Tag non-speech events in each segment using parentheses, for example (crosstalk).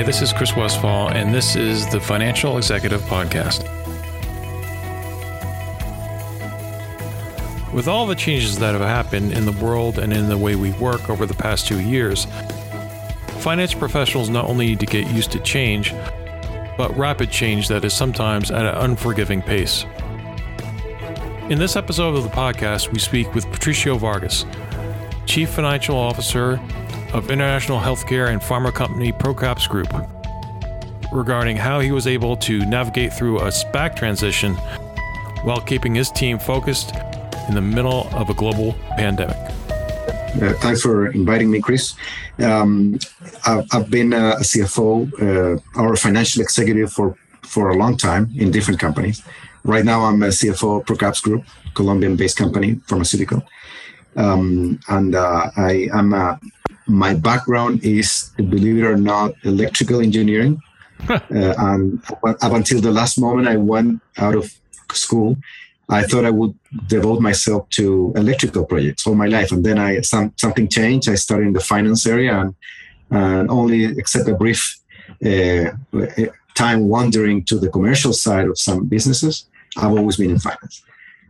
Hi, this is Chris Westfall, and this is the Financial Executive Podcast. With all the changes that have happened in the world and in the way we work over the past two years, finance professionals not only need to get used to change, but rapid change that is sometimes at an unforgiving pace. In this episode of the podcast, we speak with Patricio Vargas, Chief Financial Officer of international healthcare and pharma company Procaps Group, regarding how he was able to navigate through a SPAC transition while keeping his team focused in the middle of a global pandemic. Uh, thanks for inviting me, Chris. Um, I've, I've, been a CFO uh, or a financial executive for, for a long time in different companies. Right now, I'm a CFO of Procaps Group, Colombian-based company, pharmaceutical. Um, and uh, I am a, my background is, believe it or not, electrical engineering. uh, and up until the last moment I went out of school, I thought I would devote myself to electrical projects all my life. And then I some, something changed. I started in the finance area and, and only except a brief uh, time wandering to the commercial side of some businesses, I've always been in finance.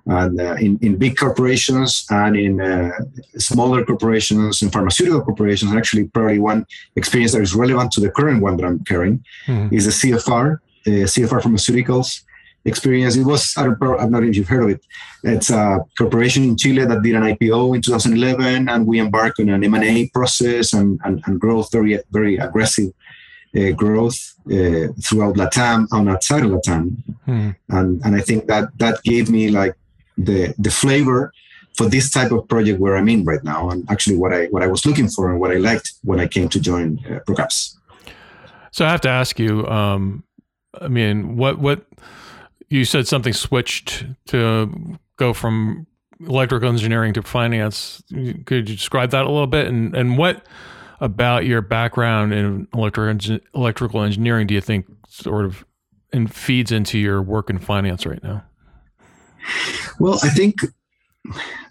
And uh, in, in big corporations and in uh, smaller corporations and pharmaceutical corporations, actually, probably one experience that is relevant to the current one that I'm carrying mm-hmm. is the CFR, uh, CFR Pharmaceuticals experience. It was, I don't, I'm not if you've heard of it. It's a corporation in Chile that did an IPO in 2011, and we embarked on an M&A process and, and, and growth, very, very aggressive uh, growth uh, throughout Latam and outside of Latam. Hmm. And, and I think that that gave me like the the flavor for this type of project where I'm in right now, and actually what I what I was looking for and what I liked when I came to join uh, Procaps. So I have to ask you. Um, I mean, what what you said something switched to go from electrical engineering to finance. Could you describe that a little bit? And and what about your background in electrical engineering do you think sort of and feeds into your work in finance right now? Well, I think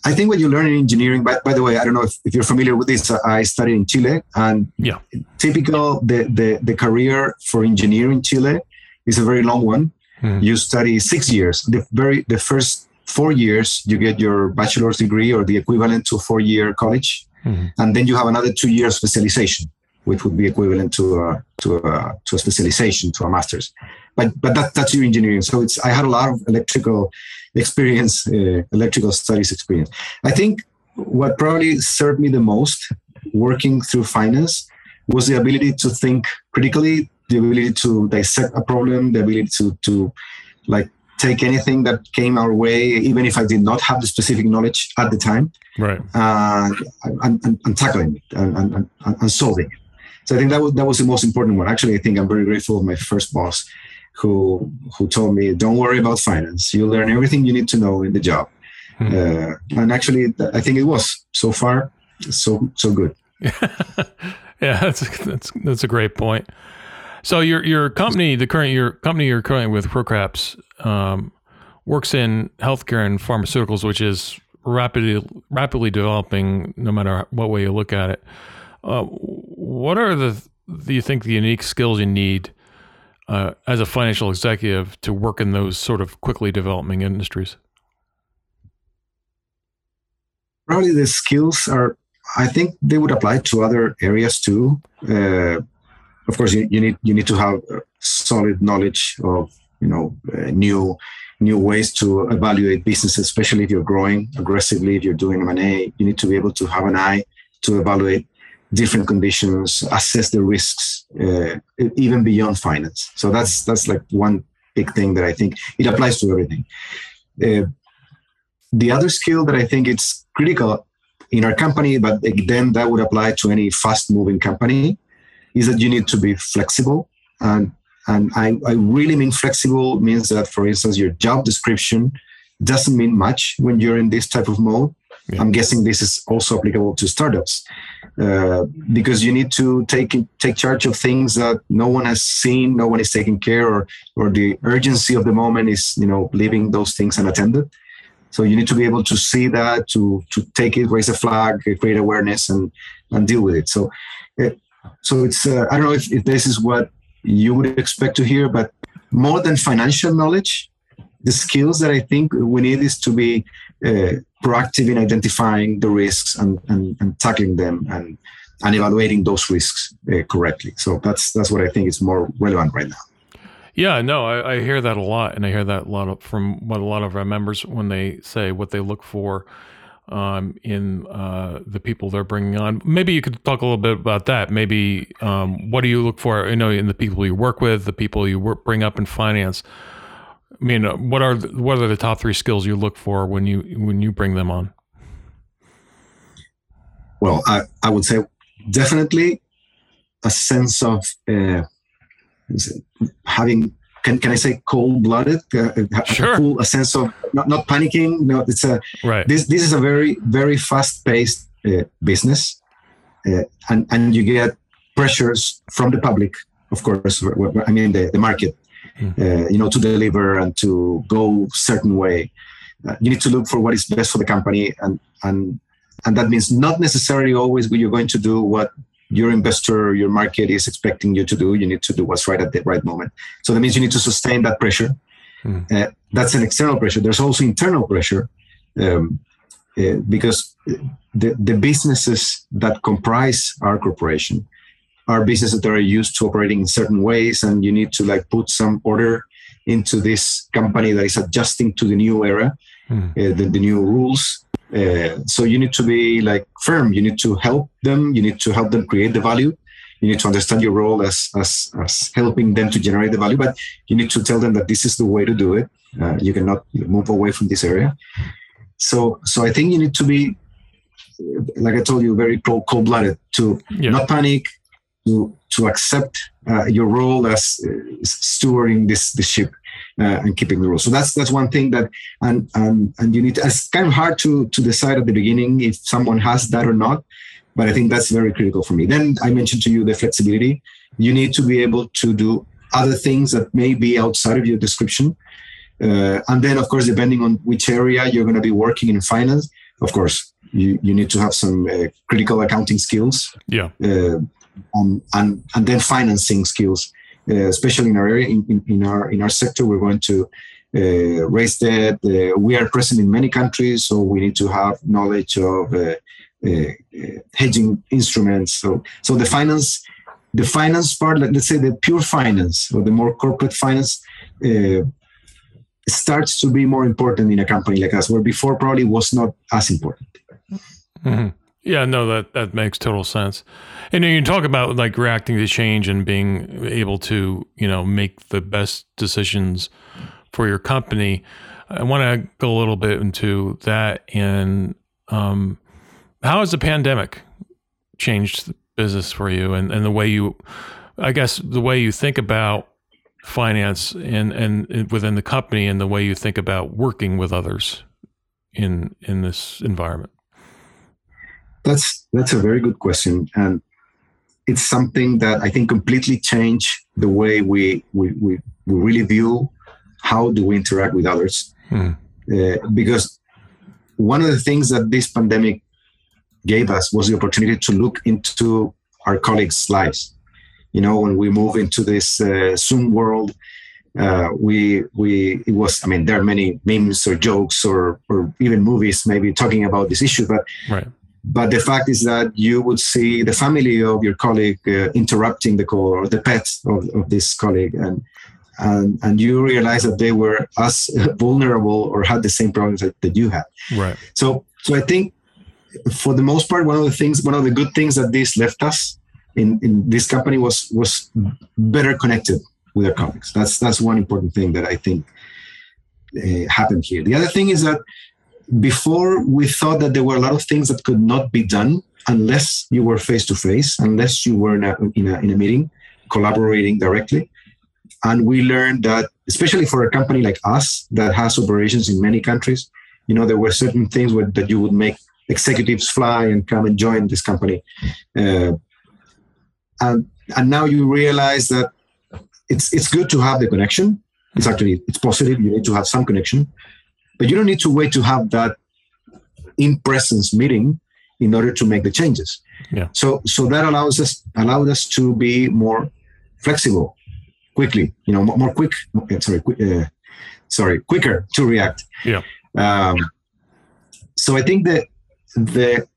I think what you learn in engineering. By, by the way, I don't know if, if you're familiar with this. I studied in Chile, and yeah, typical the, the the career for engineering in Chile is a very long one. Mm-hmm. You study six years. The very the first four years you get your bachelor's degree or the equivalent to four year college, mm-hmm. and then you have another two years specialization, which would be equivalent to a, to a, to a specialization to a master's. But but that, that's your engineering. So it's I had a lot of electrical experience, uh, electrical studies experience. I think what probably served me the most working through finance was the ability to think critically, the ability to dissect a problem, the ability to to like take anything that came our way, even if I did not have the specific knowledge at the time, right, uh, and, and, and, tackling it and, and, and solving it. So I think that was that was the most important one. Actually, I think I'm very grateful of my first boss who who told me, "Don't worry about finance. You learn everything you need to know in the job." Hmm. Uh, and actually, I think it was so far so so good. (laughs) yeah, that's that's that's a great point. So your your company, the current your company you're currently with, Procaps, um, works in healthcare and pharmaceuticals, which is rapidly rapidly developing, no matter what way you look at it. Uh, what are the do you think the unique skills you need uh, as a financial executive to work in those sort of quickly developing industries? Probably the skills are, I think they would apply to other areas too. Uh, of course, you, you, need you need to have solid knowledge of you know uh, new new ways to evaluate businesses, especially if you're growing aggressively. If you're doing M&A, you need to be able to have an eye to evaluate different conditions, assess the risks, uh, even beyond finance. So that's that's like one big thing that I think it applies to everything. Uh, the other skill that I think it's critical in our company, but then that would apply to any fast-moving company, is that you need to be flexible. And and I, I really mean flexible means that, for instance, your job description doesn't mean much when you're in this type of mode. Yeah. I'm guessing this is also applicable to startups uh, because you need to take take charge of things that no one has seen, no one is taking care, or or the urgency of the moment is you know leaving those things unattended. So you need to be able to see that, to to take it, raise a flag, create awareness, and and deal with it. So uh, so it's uh, I don't know if, if this is what you would expect to hear, but more than financial knowledge, the skills that I think we need is to be uh, proactive in identifying the risks and, and, and tackling them and, and evaluating those risks uh, correctly. So that's that's what I think is more relevant right now. Yeah, no, I, I, hear that a lot, and I hear that a lot of, from what a lot of our members when they say what they look for um, in uh, the people they're bringing on. Maybe you could talk a little bit about that. Maybe um, what do you look for? You know, in the people you work with, the people you work, bring up in finance. I mean, uh, what are the, what are the top three skills you look for when you when you bring them on? Well, I, I would say definitely a sense of uh, having can, can I say cold blooded? Uh, uh sure. Cool, a sense of not, not panicking. No, it's a right. This this is a very very fast paced uh, business, uh, and and you get pressures from the public, of course. I mean the the market, mm. you know, to deliver and to go certain way. Uh, you need to look for what is best for the company, and and and that means not necessarily always you're going to do what your investor, your market is expecting you to do. You need to do what's right at the right moment. So that means you need to sustain that pressure. Mm. Uh, that's an external pressure. There's also internal pressure um, uh, because the, the businesses that comprise our corporation are businesses that are used to operating in certain ways, and you need to like put some order into this company that is adjusting to the new era, mm. uh, the, the new rules uh, so you need to be like firm. You need to help them. You need to help them create the value. You need to understand your role as as as helping them to generate the value. But you need to tell them that this is the way to do it. Uh, you cannot move away from this area. So so I think you need to be, like I told you, very cold cold blooded to yeah. not panic, to to accept uh, your role as uh, stewarding this this ship uh, and keeping the rules. So that's that's one thing that and and and you need to, it's kind of hard to to decide at the beginning if someone has that or not, but I think that's very critical for me. Then I mentioned to you the flexibility. You need to be able to do other things that may be outside of your description. Uh, and then, of course, depending on which area you're going to be working in finance, of course, you, you need to have some uh, critical accounting skills. Yeah. Uh, and, and, and then financing skills. Uh, especially in our area, in, in, in, our in our sector, we're going to uh, raise debt. Uh, we are present in many countries, so we need to have knowledge of hedging instruments. So so the finance the finance part, let's say the pure finance or the more corporate finance, uh, starts to be more important in a company like us, where before probably was not as important. Mm-hmm. Yeah, no, that that makes total sense. And you talk about like reacting to change and being able to, you know, make the best decisions for your company. I want to go a little bit into that and um, how has the pandemic changed the business for you and, and the way you, I guess, the way you think about finance and, and within the company and the way you think about working with others in in this environment? That's that's a very good question, and it's something that I think completely changed the way we we, we, we really view how do we interact with others. Hmm. Uh, because one of the things that this pandemic gave us was the opportunity to look into our colleagues' lives. You know, when we move into this uh, Zoom world, uh, we we it was. I mean, there are many memes or jokes or or even movies maybe talking about this issue, but right. But the fact is that you would see the family of your colleague uh, interrupting the call or the pet of, of this colleague, and, and and you realize that they were as (laughs) vulnerable or had the same problems that, that you had. Right. So so I think for the most part, one of the things, one of the good things that this left us in, in this company was was better connected with our colleagues. That's that's one important thing that I think uh, happened here. The other thing is that before we thought that there were a lot of things that could not be done unless you were face to face, unless you were in a, in a, in a meeting, collaborating directly. And we learned that, especially for a company like us that has operations in many countries, you know, there were certain things where, that you would make executives fly and come and join this company. Uh, and, and now you realize that it's, it's good to have the connection. It's actually, it's positive. You need to have some connection but you don't need to wait to have that in presence meeting. in order to make the changes. Yeah. So so that allows us allowed us to be more flexible, quickly. You know, more, quick. Sorry, uh, sorry, quicker to react. Yeah. Um, so I think that the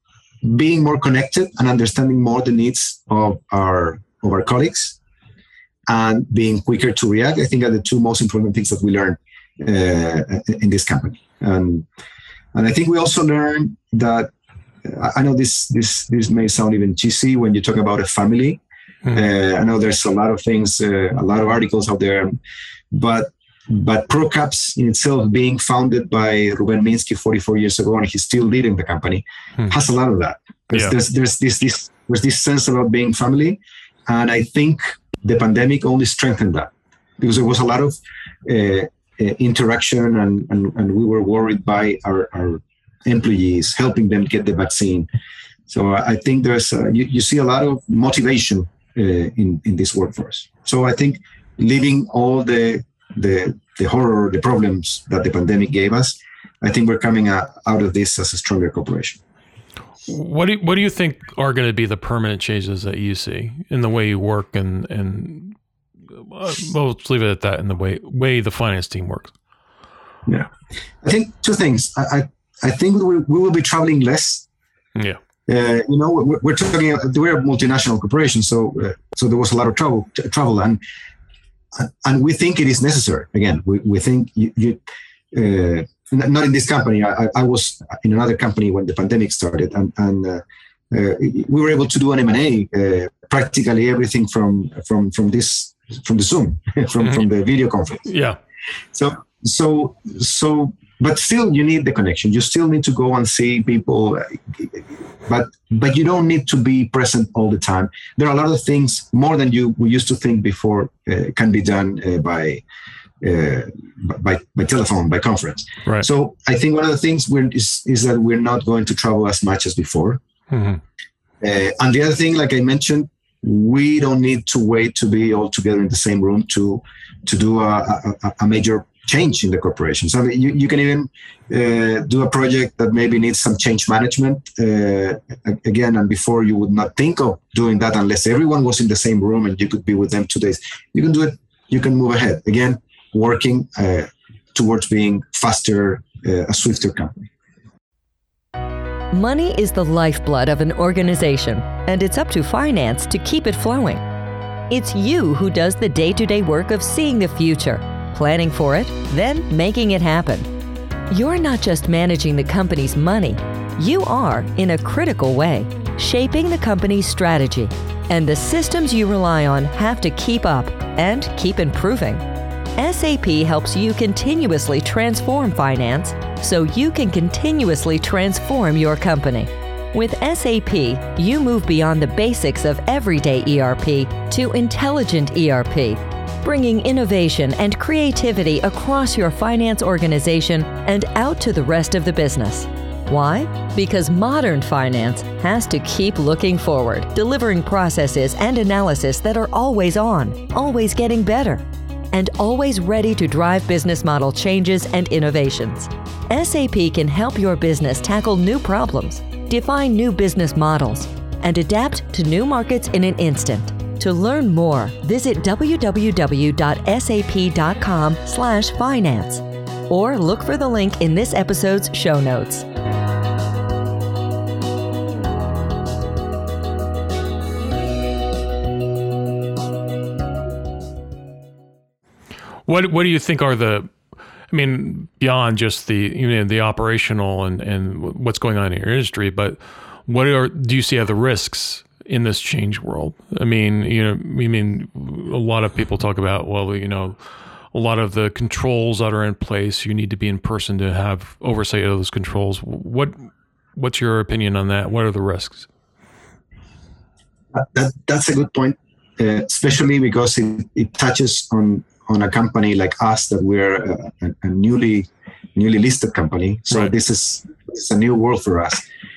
being more connected and understanding more the needs of our of our colleagues and being quicker to react, I think are the two most important things that we learn in this company. And and I think we also learned that I know this this this may sound even cheesy when you talk about a family. Mm-hmm. Uh, I know there's a lot of things, uh, a lot of articles out there, but but Procaps in itself, being founded by Ruben Minsky 44 years ago, and he's still leading the company, hmm. has a lot of that. There's, yeah. there's, there's, this, this, there's this sense about being family. And I think the pandemic only strengthened that because there was a lot of uh, uh, interaction and, and, and we were worried by our, our employees, helping them get the vaccine. So I think there's, uh, you, you see a lot of motivation uh, in, in this workforce. So I think leaving all the the the horror, the problems that the pandemic gave us, I think we're coming out, out of this as a stronger corporation. What do you, what do you think are going to be the permanent changes that you see in the way you work and and uh, well, let's leave it at that in the way way the finance team works. Yeah, I think two things. I I, I think we, we will be traveling less. Yeah. Uh, you know, we're, we're, talking. We're a multinational corporation, so uh, so there was a lot of travel, travel, and and we think it is necessary. Again, we, we think you, you uh, not in this company. I, I, was in another company when the pandemic started, and, and uh, uh, we were able to do an M and A, uh, practically everything from from from this from the Zoom, (laughs) from mm-hmm. from the video conference. Yeah. So so so but still you need the connection you still need to go and see people but but you don't need to be present all the time there are a lot of things more than you we used to think before uh, can be done uh, by uh, by by telephone by conference right so i think one of the things is, is that we're not going to travel as much as before mm-hmm. Uh, and the other thing like i mentioned we don't need to wait to be all together in the same room to to do a, a, a major change in the corporation. So you, you can even uh, do a project that maybe needs some change management uh, again. And before you would not think of doing that unless everyone was in the same room and you could be with them two days. You can do it. You can move ahead again, working uh, towards being faster, uh, a swifter company. Money is the lifeblood of an organization, and it's up to finance to keep it flowing. It's you who does the day to day work of seeing the future planning for it, then making it happen. You're not just managing the company's money, you are, in a critical way, shaping the company's strategy. And the systems you rely on have to keep up and keep improving. SAP helps you continuously transform finance so you can continuously transform your company. With SAP, you move beyond the basics of everyday ERP to intelligent ERP bringing innovation and creativity across your finance organization and out to the rest of the business. Why? Because modern finance has to keep looking forward, delivering processes and analysis that are always on, always getting better, and always ready to drive business model changes and innovations. SAP can help your business tackle new problems, define new business models, and adapt to new markets in an instant. To learn more, visit www.sap.com/finance or look for the link in this episode's show notes. What what do you think are the I mean, beyond just the you know the operational and and what's going on in your industry, but what are do you see are the risks in this change world. I mean, you know, I mean, a lot of people talk about, well, you know, a lot of the controls that are in place, you need to be in person to have oversight of those controls. What, what's your opinion on that? What are the risks? That, that's a good point, uh, especially because it, it touches on on a company like us that we're a, a newly newly listed company. So right. this is it's a new world for us.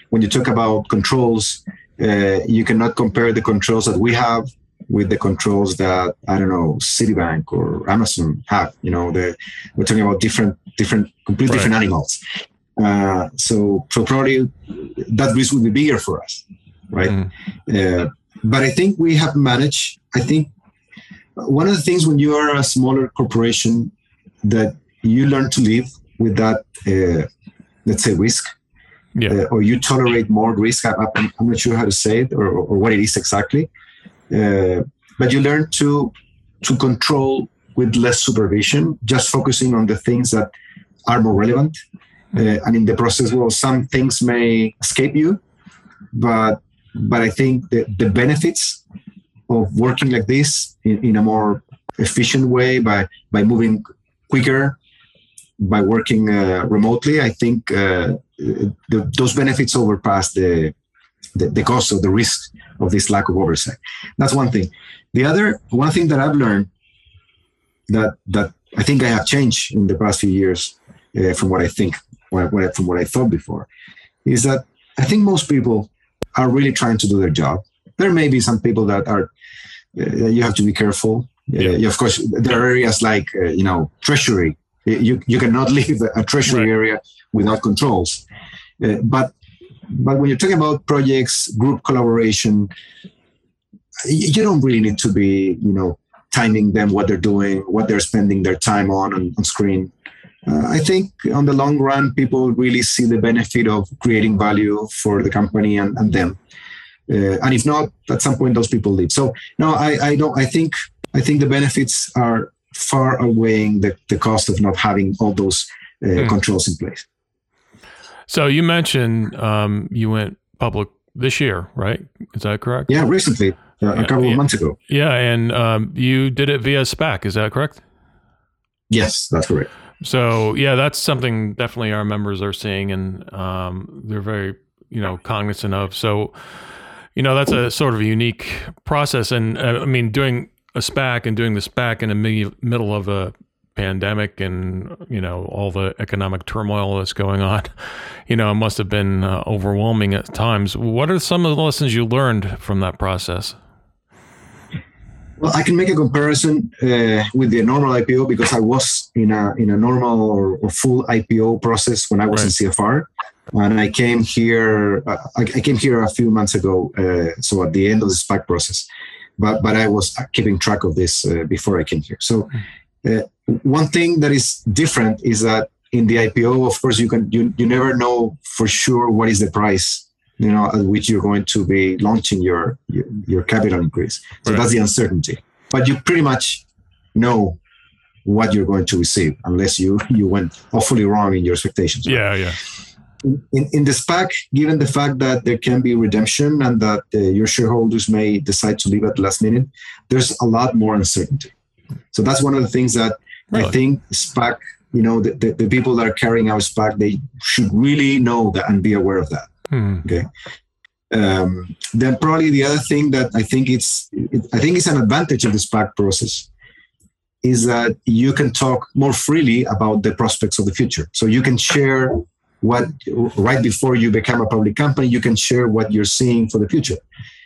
When you talk about controls, uh, you cannot compare the controls that we have with the controls that I don't know Citibank or Amazon have. You know, the, we're talking about different, different, completely right. different animals. Uh, so, so probably that risk would be bigger for us, right? Mm. Uh, but I think we have managed. I think one of the things when you are a smaller corporation that you learn to live with that, uh, let's say, risk, yeah. Uh, or you tolerate more risk. I, am not sure how to say it or, or what it is exactly, uh, but you learn to to control with less supervision, just focusing on the things that are more relevant. Uh, and in the process, well, some things may escape you, but but I think the, the benefits of working like this in, in a more efficient way by by moving quicker, by working uh, remotely, I think uh, the, those benefits overpass the, the the cost of the risk of this lack of oversight. That's one thing. The other one thing that I've learned that that I think I have changed in the past few years uh, from what I think, what, what, from what I thought before, is that I think most people are really trying to do their job. There may be some people that are uh, you have to be careful. Uh, yeah. of course, there are areas like uh, you know treasury. You you cannot (laughs) leave a treasury right. area without controls. Uh, but but when you're talking about projects, group collaboration, you don't really need to be you know timing them what they're doing, what they're spending their time on on, on screen. Uh, I think on the long run, people really see the benefit of creating value for the company and, and them. Uh, and if not, at some point those people leave. So no, I, I don't. I think I think the benefits are far outweighing the, the cost of not having all those uh, mm. controls in place. So you mentioned um, you went public this year, right? Is that correct? Yeah, recently uh, a couple yeah. of months ago. Yeah, and um, you did it via SPAC. Is that correct? Yes, that's correct. So yeah, that's something definitely our members are seeing, and um, they're very you know cognizant of. So you know that's a sort of a unique process, and uh, I mean doing a SPAC and doing the SPAC in the middle of a pandemic and you know all the economic turmoil that's going on (laughs) you know it must have been uh, overwhelming at times. What are some of the lessons you learned from that process? Well, I can make a comparison uh, with the normal IPO because I was in a in a normal or, or full IPO process when I was right. in CFR, and I came here. Uh, I, came here a few months ago, uh, so at the end of the SPAC process, but but I was keeping track of this uh, before I came here. So, uh, one thing that is different is that in the IPO, of course, you can you, you never know for sure what is the price you know, at which you're going to be launching your your, your capital increase. So right. that's the uncertainty. But you pretty much know what you're going to receive, unless you you went awfully wrong in your expectations. Yeah, yeah. In, in the SPAC, given the fact that there can be redemption and that uh, your shareholders may decide to leave at the last minute, there's a lot more uncertainty. So that's one of the things that really? I think SPAC, you know, the, the, the, people that are carrying out SPAC, they should really know that and be aware of that. Hmm. Okay. Um, then probably the other thing that I think it's it, I think it's an advantage of the SPAC process is that you can talk more freely about the prospects of the future. So you can share what right before you become a public company, you can share what you're seeing for the future.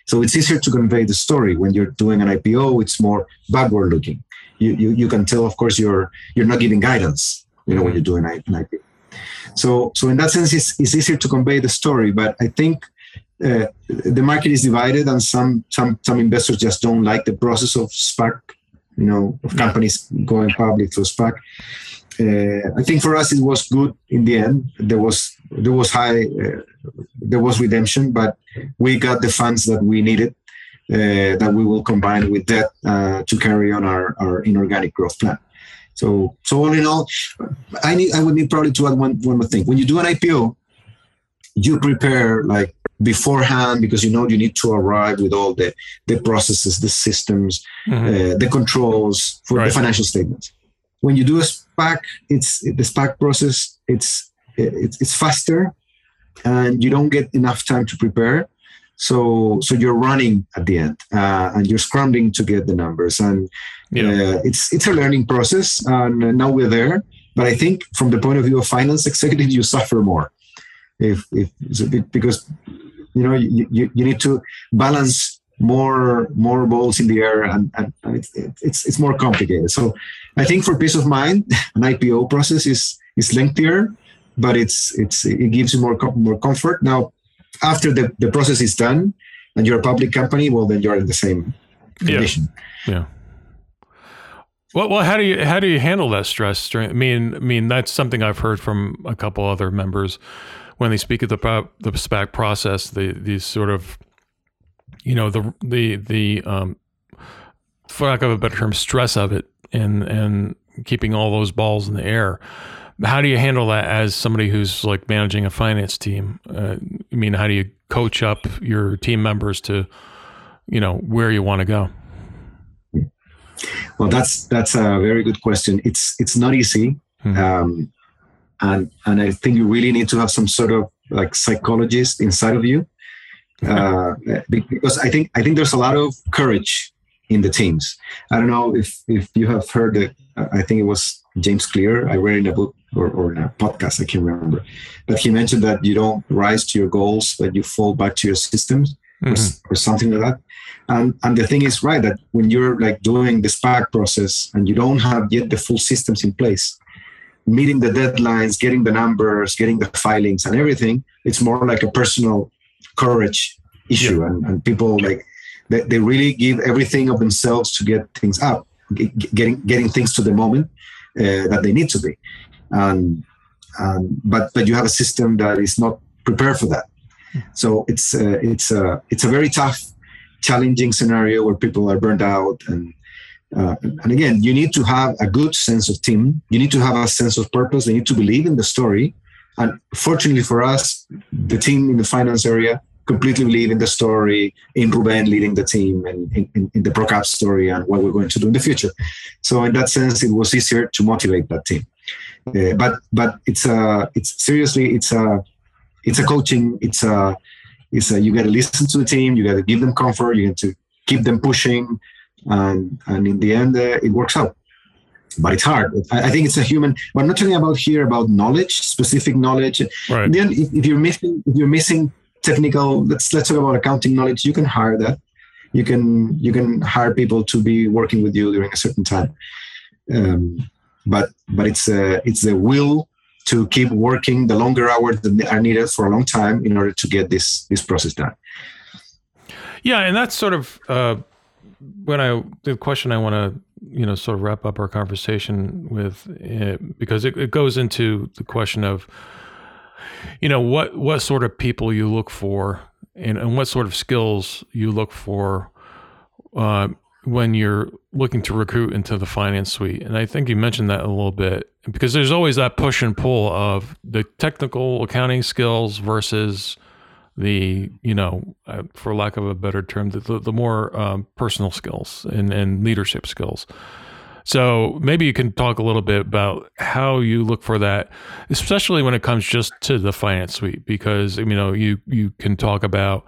So it's easier to convey the story when you're doing an IPO. It's more backward looking. You, you, you can tell, of course, you're you're not giving guidance. You know when you're doing an IPO. So, so in that sense, it's, it's easier to convey the story. But I think uh, the market is divided, and some some some investors just don't like the process of SPAC, you know, of companies going public through SPAC. Uh, I think for us it was good in the end. There was there was high, uh, there was redemption, but we got the funds that we needed. Uh, that we will combine with debt uh, to carry on our, our inorganic growth plan. So, so all in all, I need I would need probably to add one one more thing. When you do an IPO, you prepare like beforehand because you know you need to arrive with all the the processes, the systems, mm-hmm. uh, the controls for right. the financial statements. When you do a SPAC, it's the SPAC process. It's it's, it's faster, and you don't get enough time to prepare. So so you're running at the end, uh, and you're scrambling to get the numbers, and yeah. Uh, it's it's a learning process, and now we're there. But I think from the point of view of finance (laughs) executives, you suffer more, if if because you know you, you, you need to balance more more balls in the air, and, and it's, it's it's more complicated. So I think for peace of mind, (laughs) an IPO process is is lengthier, but it's it's it gives you more more comfort. Now, after the, the process is done and you're a public company, well, then you're in the same condition. Yeah. yeah. Well, well, how do you how do you handle that stress? I mean, I mean that's something I've heard from a couple other members when they speak of the the SPAC process. The these sort of, you know, the the the um, for lack of a better term, stress of it, and and keeping all those balls in the air. How do you handle that as somebody who's like managing a finance team? Uh, I mean, how do you coach up your team members to, you know, where you want to go? Well, that's that's a very good question. It's it's not easy, mm-hmm. um, and and I think you really need to have some sort of like psychologist inside of you, uh, because I think I think there's a lot of courage in the teams. I don't know if if you have heard that. I think it was James Clear. I read in a book or, or in a podcast. I can't remember, but he mentioned that you don't rise to your goals, but you fall back to your systems mm-hmm. or, or something like that. And, and the thing is right that when you're like doing the SPAC process and you don't have yet the full systems in place, meeting the deadlines, getting the numbers, getting the filings and everything, it's more like a personal courage issue. Yeah. And, and people like they, they really give everything of themselves to get things up, getting getting things to the moment uh, that they need to be. And, and but but you have a system that is not prepared for that. So it's uh, it's a it's a very tough challenging scenario where people are burned out and uh, and again you need to have a good sense of team. You need to have a sense of purpose. You need to believe in the story. And fortunately for us the team in the finance area completely believe in the story in ruben leading the team and in, in, in the procap story and what we're going to do in the future. So in that sense it was easier to motivate that team. Uh, but but it's a it's seriously it's a it's a coaching it's a is that you got to listen to the team, you got to give them comfort, you got to keep them pushing, and and in the end, uh, it works out. But it's hard. I, I, think it's a human. We're not talking about here about knowledge, specific knowledge. Right. In the end, if, if you're missing, if you're missing technical, let's let's talk about accounting knowledge. You can hire that. You can you can hire people to be working with you during a certain time. Um, but but it's uh, it's the will to keep working the longer hours that are needed for a long time in order to get this this process done. Yeah, and that's sort of uh, when I the question I want to you know sort of wrap up our conversation with uh, because it, it goes into the question of you know what what sort of people you look for and, and what sort of skills you look for uh, when you're looking to recruit into the finance suite. And I think you mentioned that a little bit because there's always that push and pull of the technical accounting skills versus the, you know, uh, for lack of a better term, the, the more um, personal skills and, and leadership skills. So maybe you can talk a little bit about how you look for that, especially when it comes just to the finance suite, because you know you you can talk about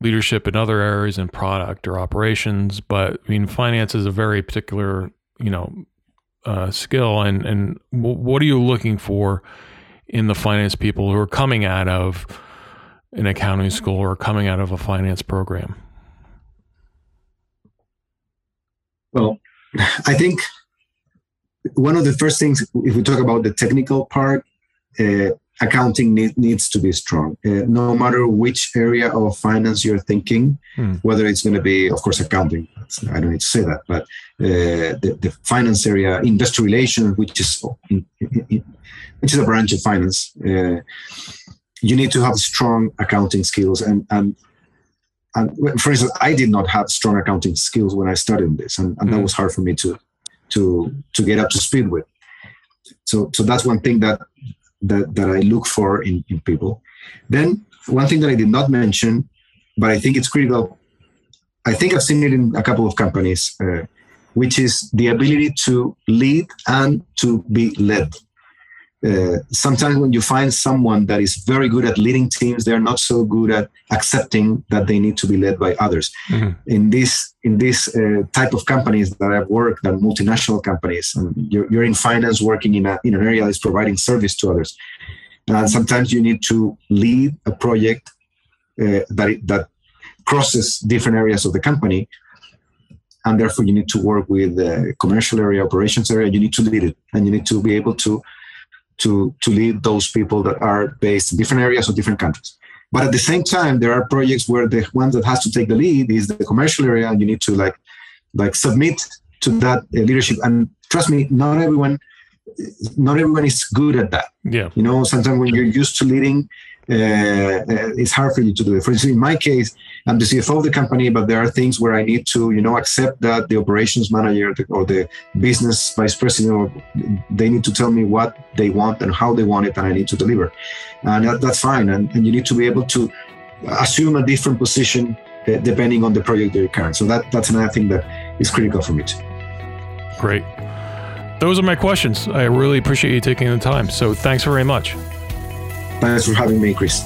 leadership in other areas in product or operations. But I mean, finance is a very particular, you know, uh, skill. And and what are you looking for in the finance people who are coming out of an accounting school or coming out of a finance program? Well, (laughs) I think one of the first things, if we talk about the technical part, uh, accounting need, needs to be strong uh, no matter which area of finance you're thinking hmm. whether it's going to be of course accounting i don't need to say that but uh, the, the, finance area investor relations which is in, in, in, which is a branch of finance uh, you need to have strong accounting skills and and and for instance i did not have strong accounting skills when i started this and, and that hmm. was hard for me to to to get up to speed with so so that's one thing that that, that I look for in, in people. Then one thing that I did not mention, but I think it's critical. I think I've seen it in a couple of companies, uh, which is the ability to lead and to be led. Uh, sometimes when you find someone that is very good at leading teams, they're not so good at accepting that they need to be led by others. Mm-hmm. In this in this uh, type of companies that I've worked, that multinational companies, and you're, you're in finance, working in a in an area that's providing service to others, and sometimes you need to lead a project uh, that that crosses different areas of the company and therefore you need to work with the commercial area operations area you need to lead it and you need to be able to to to lead those people that are based in different areas or different countries. But at the same time, there are projects where the one that has to take the lead is the commercial area, and you need to like like submit to that uh, leadership. And trust me, not everyone not everyone is good at that. Yeah. You know, sometimes when you're used to leading, uh, uh, it's hard for you to do it. For instance, in my case, I'm the CFO of the company, but there are things where I need to, you know, accept that the operations manager or the business vice president, they need to tell me what they want and how they want it, and I need to deliver. And that, that's fine. And, and you need to be able to assume a different position uh, depending on the project that you're carrying. So that, that's another thing that is critical for me too. Great. Those are my questions. I really appreciate you taking the time. So thanks very much. Thanks for having me, Chris.